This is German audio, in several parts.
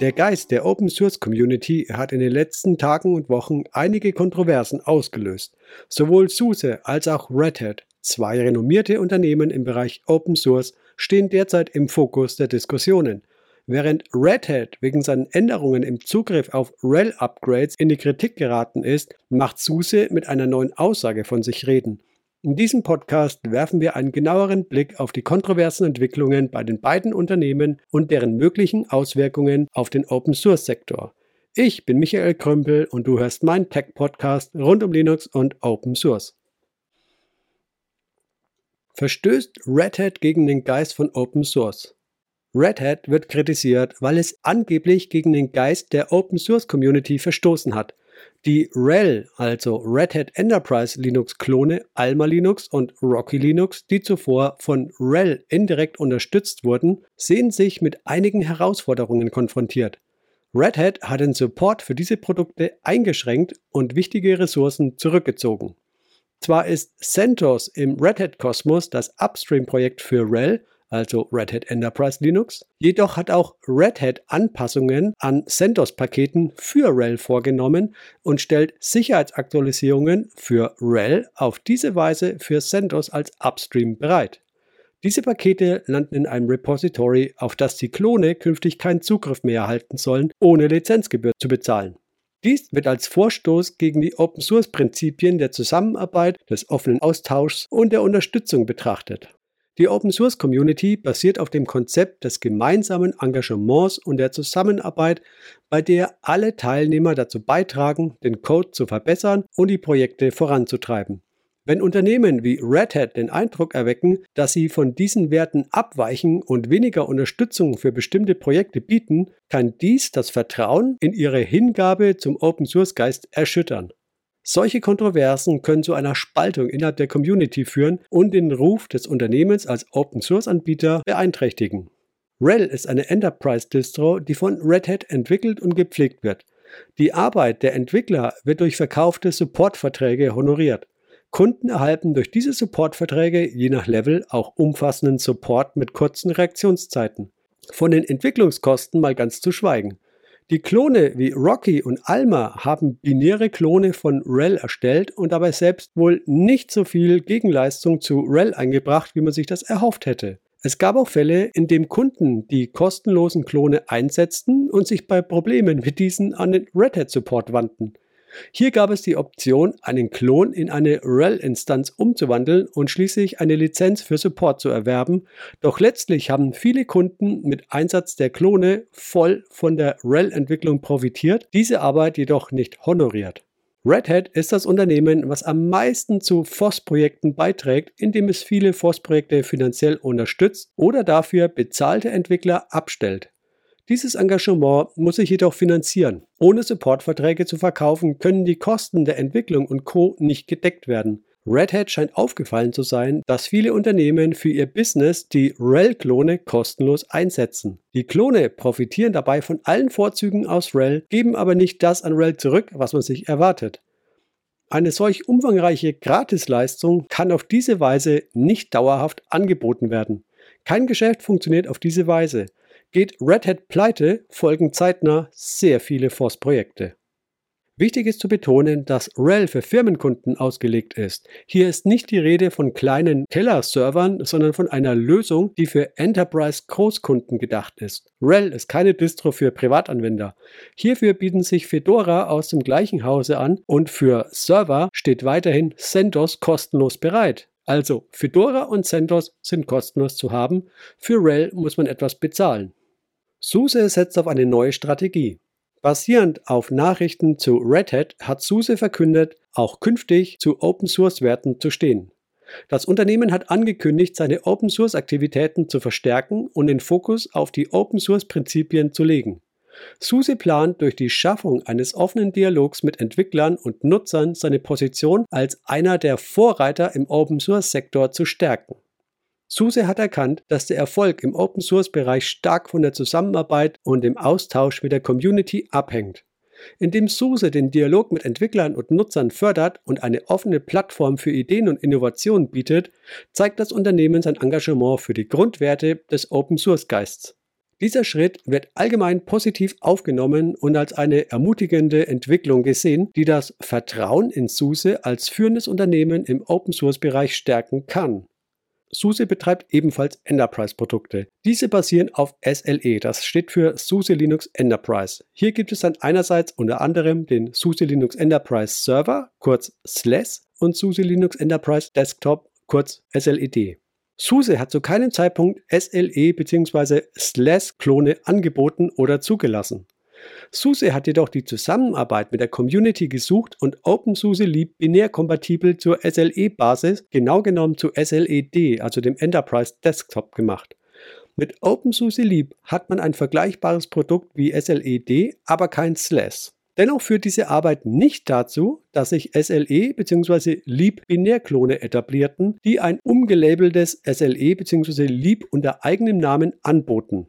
Der Geist der Open Source Community hat in den letzten Tagen und Wochen einige Kontroversen ausgelöst. Sowohl SUSE als auch Red Hat, zwei renommierte Unternehmen im Bereich Open Source, stehen derzeit im Fokus der Diskussionen. Während Red Hat wegen seinen Änderungen im Zugriff auf RHEL-Upgrades in die Kritik geraten ist, macht SUSE mit einer neuen Aussage von sich reden. In diesem Podcast werfen wir einen genaueren Blick auf die kontroversen Entwicklungen bei den beiden Unternehmen und deren möglichen Auswirkungen auf den Open Source Sektor. Ich bin Michael Krümpel und du hörst meinen Tech Podcast rund um Linux und Open Source. Verstößt Red Hat gegen den Geist von Open Source? Red Hat wird kritisiert, weil es angeblich gegen den Geist der Open Source Community verstoßen hat die RHEL, also Red Hat Enterprise Linux Klone Alma Linux und Rocky Linux, die zuvor von RHEL indirekt unterstützt wurden, sehen sich mit einigen Herausforderungen konfrontiert. Red Hat hat den Support für diese Produkte eingeschränkt und wichtige Ressourcen zurückgezogen. Zwar ist CentOS im Red Hat Kosmos das Upstream-Projekt für RHEL, also Red Hat Enterprise Linux. Jedoch hat auch Red Hat Anpassungen an CentOS-Paketen für RHEL vorgenommen und stellt Sicherheitsaktualisierungen für RHEL auf diese Weise für CentOS als Upstream bereit. Diese Pakete landen in einem Repository, auf das die Klone künftig keinen Zugriff mehr erhalten sollen, ohne Lizenzgebühr zu bezahlen. Dies wird als Vorstoß gegen die Open-Source-Prinzipien der Zusammenarbeit, des offenen Austauschs und der Unterstützung betrachtet. Die Open Source Community basiert auf dem Konzept des gemeinsamen Engagements und der Zusammenarbeit, bei der alle Teilnehmer dazu beitragen, den Code zu verbessern und die Projekte voranzutreiben. Wenn Unternehmen wie Red Hat den Eindruck erwecken, dass sie von diesen Werten abweichen und weniger Unterstützung für bestimmte Projekte bieten, kann dies das Vertrauen in ihre Hingabe zum Open Source Geist erschüttern. Solche Kontroversen können zu einer Spaltung innerhalb der Community führen und den Ruf des Unternehmens als Open-Source-Anbieter beeinträchtigen. RHEL ist eine Enterprise-Distro, die von Red Hat entwickelt und gepflegt wird. Die Arbeit der Entwickler wird durch verkaufte Supportverträge honoriert. Kunden erhalten durch diese Supportverträge je nach Level auch umfassenden Support mit kurzen Reaktionszeiten. Von den Entwicklungskosten mal ganz zu schweigen. Die Klone wie Rocky und Alma haben binäre Klone von RHEL erstellt und dabei selbst wohl nicht so viel Gegenleistung zu RHEL eingebracht, wie man sich das erhofft hätte. Es gab auch Fälle, in denen Kunden die kostenlosen Klone einsetzten und sich bei Problemen mit diesen an den Red Hat Support wandten. Hier gab es die Option, einen Klon in eine RHEL-Instanz umzuwandeln und schließlich eine Lizenz für Support zu erwerben, doch letztlich haben viele Kunden mit Einsatz der Klone voll von der RHEL-Entwicklung profitiert, diese Arbeit jedoch nicht honoriert. Red Hat ist das Unternehmen, was am meisten zu FOSS-Projekten beiträgt, indem es viele FOSS-Projekte finanziell unterstützt oder dafür bezahlte Entwickler abstellt. Dieses Engagement muss sich jedoch finanzieren. Ohne Supportverträge zu verkaufen, können die Kosten der Entwicklung und Co. nicht gedeckt werden. Red Hat scheint aufgefallen zu sein, dass viele Unternehmen für ihr Business die RHEL-Klone kostenlos einsetzen. Die Klone profitieren dabei von allen Vorzügen aus RHEL, geben aber nicht das an RHEL zurück, was man sich erwartet. Eine solch umfangreiche Gratisleistung kann auf diese Weise nicht dauerhaft angeboten werden. Kein Geschäft funktioniert auf diese Weise. Geht Red Hat pleite, folgen zeitnah sehr viele FOSS-Projekte. Wichtig ist zu betonen, dass RHEL für Firmenkunden ausgelegt ist. Hier ist nicht die Rede von kleinen Keller-Servern, sondern von einer Lösung, die für Enterprise-Großkunden gedacht ist. RHEL ist keine Distro für Privatanwender. Hierfür bieten sich Fedora aus dem gleichen Hause an und für Server steht weiterhin CentOS kostenlos bereit. Also Fedora und CentOS sind kostenlos zu haben, für RHEL muss man etwas bezahlen. SUSE setzt auf eine neue Strategie. Basierend auf Nachrichten zu Red Hat hat SUSE verkündet, auch künftig zu Open Source Werten zu stehen. Das Unternehmen hat angekündigt, seine Open Source Aktivitäten zu verstärken und den Fokus auf die Open Source Prinzipien zu legen. SUSE plant durch die Schaffung eines offenen Dialogs mit Entwicklern und Nutzern seine Position als einer der Vorreiter im Open Source Sektor zu stärken. SUSE hat erkannt, dass der Erfolg im Open Source Bereich stark von der Zusammenarbeit und dem Austausch mit der Community abhängt. Indem SUSE den Dialog mit Entwicklern und Nutzern fördert und eine offene Plattform für Ideen und Innovationen bietet, zeigt das Unternehmen sein Engagement für die Grundwerte des Open Source Geists. Dieser Schritt wird allgemein positiv aufgenommen und als eine ermutigende Entwicklung gesehen, die das Vertrauen in SUSE als führendes Unternehmen im Open-Source-Bereich stärken kann. SUSE betreibt ebenfalls Enterprise-Produkte. Diese basieren auf SLE, das steht für SUSE Linux Enterprise. Hier gibt es dann einerseits unter anderem den SUSE Linux Enterprise Server, kurz SLES, und SUSE Linux Enterprise Desktop, kurz SLED. SUSE hat zu keinem Zeitpunkt SLE bzw. SLES-Klone angeboten oder zugelassen. SUSE hat jedoch die Zusammenarbeit mit der Community gesucht und OpenSUSE Leap binär kompatibel zur SLE-Basis, genau genommen zu SLED, also dem Enterprise Desktop gemacht. Mit OpenSUSE Leap hat man ein vergleichbares Produkt wie SLED, aber kein SLES. Dennoch führt diese Arbeit nicht dazu, dass sich SLE bzw. Leap Binärklone etablierten, die ein umgelabeltes SLE bzw. Leap unter eigenem Namen anboten.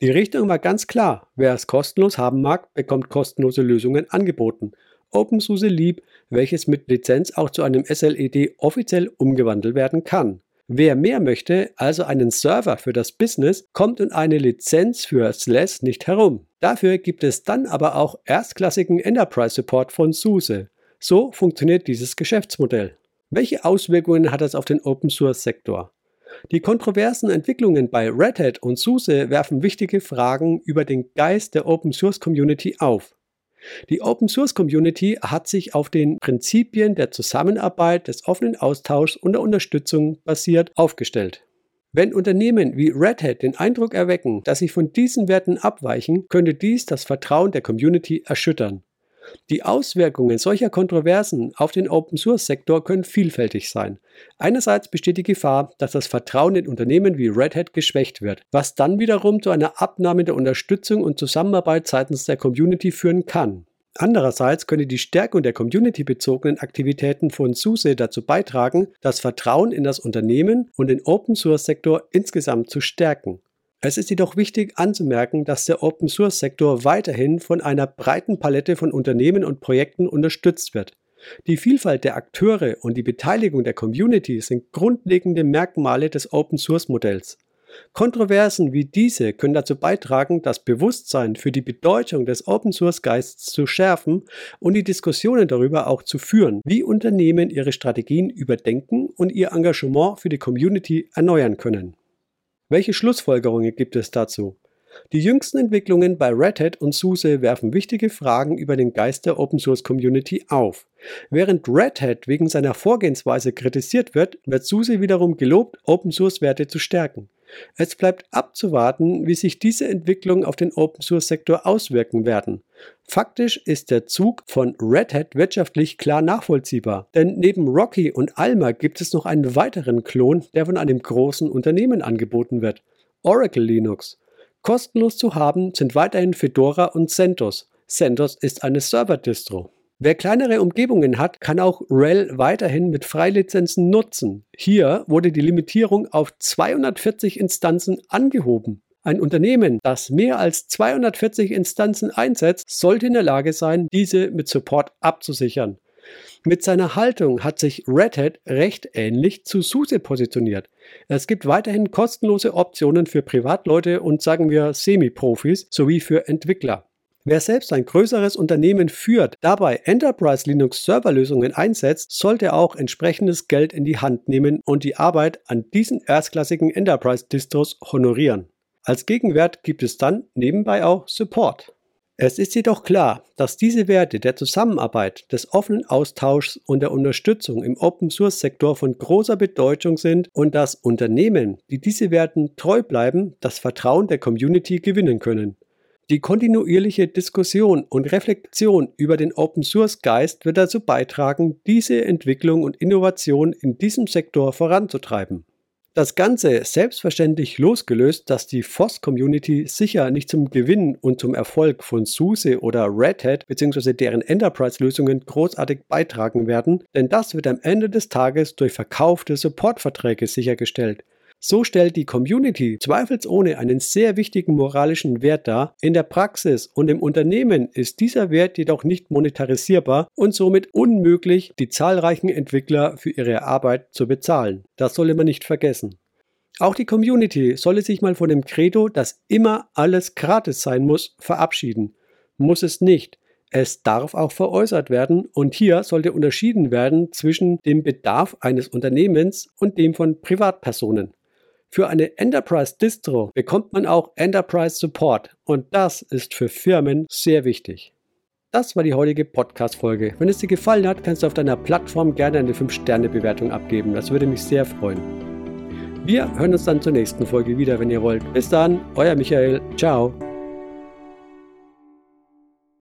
Die Richtung war ganz klar. Wer es kostenlos haben mag, bekommt kostenlose Lösungen angeboten. OpenSUSE Leap, welches mit Lizenz auch zu einem SLED offiziell umgewandelt werden kann. Wer mehr möchte, also einen Server für das Business, kommt um eine Lizenz für SLES nicht herum. Dafür gibt es dann aber auch erstklassigen Enterprise Support von SUSE. So funktioniert dieses Geschäftsmodell. Welche Auswirkungen hat das auf den Open Source Sektor? Die kontroversen Entwicklungen bei Red Hat und SUSE werfen wichtige Fragen über den Geist der Open Source Community auf. Die Open Source Community hat sich auf den Prinzipien der Zusammenarbeit, des offenen Austauschs und der Unterstützung basiert aufgestellt. Wenn Unternehmen wie Red Hat den Eindruck erwecken, dass sie von diesen Werten abweichen, könnte dies das Vertrauen der Community erschüttern. Die Auswirkungen solcher Kontroversen auf den Open-Source-Sektor können vielfältig sein. Einerseits besteht die Gefahr, dass das Vertrauen in Unternehmen wie Red Hat geschwächt wird, was dann wiederum zu einer Abnahme der Unterstützung und Zusammenarbeit seitens der Community führen kann. Andererseits könnte die Stärkung der community-bezogenen Aktivitäten von SUSE dazu beitragen, das Vertrauen in das Unternehmen und den Open-Source-Sektor insgesamt zu stärken. Es ist jedoch wichtig anzumerken, dass der Open-Source-Sektor weiterhin von einer breiten Palette von Unternehmen und Projekten unterstützt wird. Die Vielfalt der Akteure und die Beteiligung der Community sind grundlegende Merkmale des Open-Source-Modells. Kontroversen wie diese können dazu beitragen, das Bewusstsein für die Bedeutung des Open-Source-Geists zu schärfen und die Diskussionen darüber auch zu führen, wie Unternehmen ihre Strategien überdenken und ihr Engagement für die Community erneuern können. Welche Schlussfolgerungen gibt es dazu? Die jüngsten Entwicklungen bei Red Hat und SUSE werfen wichtige Fragen über den Geist der Open Source Community auf. Während Red Hat wegen seiner Vorgehensweise kritisiert wird, wird SUSE wiederum gelobt, Open Source Werte zu stärken. Es bleibt abzuwarten, wie sich diese Entwicklungen auf den Open Source Sektor auswirken werden. Faktisch ist der Zug von Red Hat wirtschaftlich klar nachvollziehbar, denn neben Rocky und Alma gibt es noch einen weiteren Klon, der von einem großen Unternehmen angeboten wird. Oracle Linux. Kostenlos zu haben sind weiterhin Fedora und CentOS. CentOS ist eine Server-Distro. Wer kleinere Umgebungen hat, kann auch RHEL weiterhin mit Freilizenzen nutzen. Hier wurde die Limitierung auf 240 Instanzen angehoben. Ein Unternehmen, das mehr als 240 Instanzen einsetzt, sollte in der Lage sein, diese mit Support abzusichern. Mit seiner Haltung hat sich Red Hat recht ähnlich zu SUSE positioniert. Es gibt weiterhin kostenlose Optionen für Privatleute und sagen wir Semi-Profis sowie für Entwickler. Wer selbst ein größeres Unternehmen führt, dabei Enterprise Linux Serverlösungen einsetzt, sollte auch entsprechendes Geld in die Hand nehmen und die Arbeit an diesen erstklassigen Enterprise Distros honorieren. Als Gegenwert gibt es dann nebenbei auch Support. Es ist jedoch klar, dass diese Werte der Zusammenarbeit, des offenen Austauschs und der Unterstützung im Open Source Sektor von großer Bedeutung sind und dass Unternehmen, die diese Werten treu bleiben, das Vertrauen der Community gewinnen können. Die kontinuierliche Diskussion und Reflexion über den Open Source Geist wird dazu beitragen, diese Entwicklung und Innovation in diesem Sektor voranzutreiben. Das Ganze selbstverständlich losgelöst, dass die FOSS-Community sicher nicht zum Gewinn und zum Erfolg von SUSE oder Red Hat bzw. deren Enterprise-Lösungen großartig beitragen werden, denn das wird am Ende des Tages durch verkaufte Supportverträge sichergestellt. So stellt die Community zweifelsohne einen sehr wichtigen moralischen Wert dar. In der Praxis und im Unternehmen ist dieser Wert jedoch nicht monetarisierbar und somit unmöglich, die zahlreichen Entwickler für ihre Arbeit zu bezahlen. Das solle man nicht vergessen. Auch die Community solle sich mal von dem Credo, dass immer alles gratis sein muss, verabschieden. Muss es nicht. Es darf auch veräußert werden und hier sollte unterschieden werden zwischen dem Bedarf eines Unternehmens und dem von Privatpersonen. Für eine Enterprise Distro bekommt man auch Enterprise Support und das ist für Firmen sehr wichtig. Das war die heutige Podcast-Folge. Wenn es dir gefallen hat, kannst du auf deiner Plattform gerne eine 5-Sterne-Bewertung abgeben. Das würde mich sehr freuen. Wir hören uns dann zur nächsten Folge wieder, wenn ihr wollt. Bis dann, euer Michael. Ciao.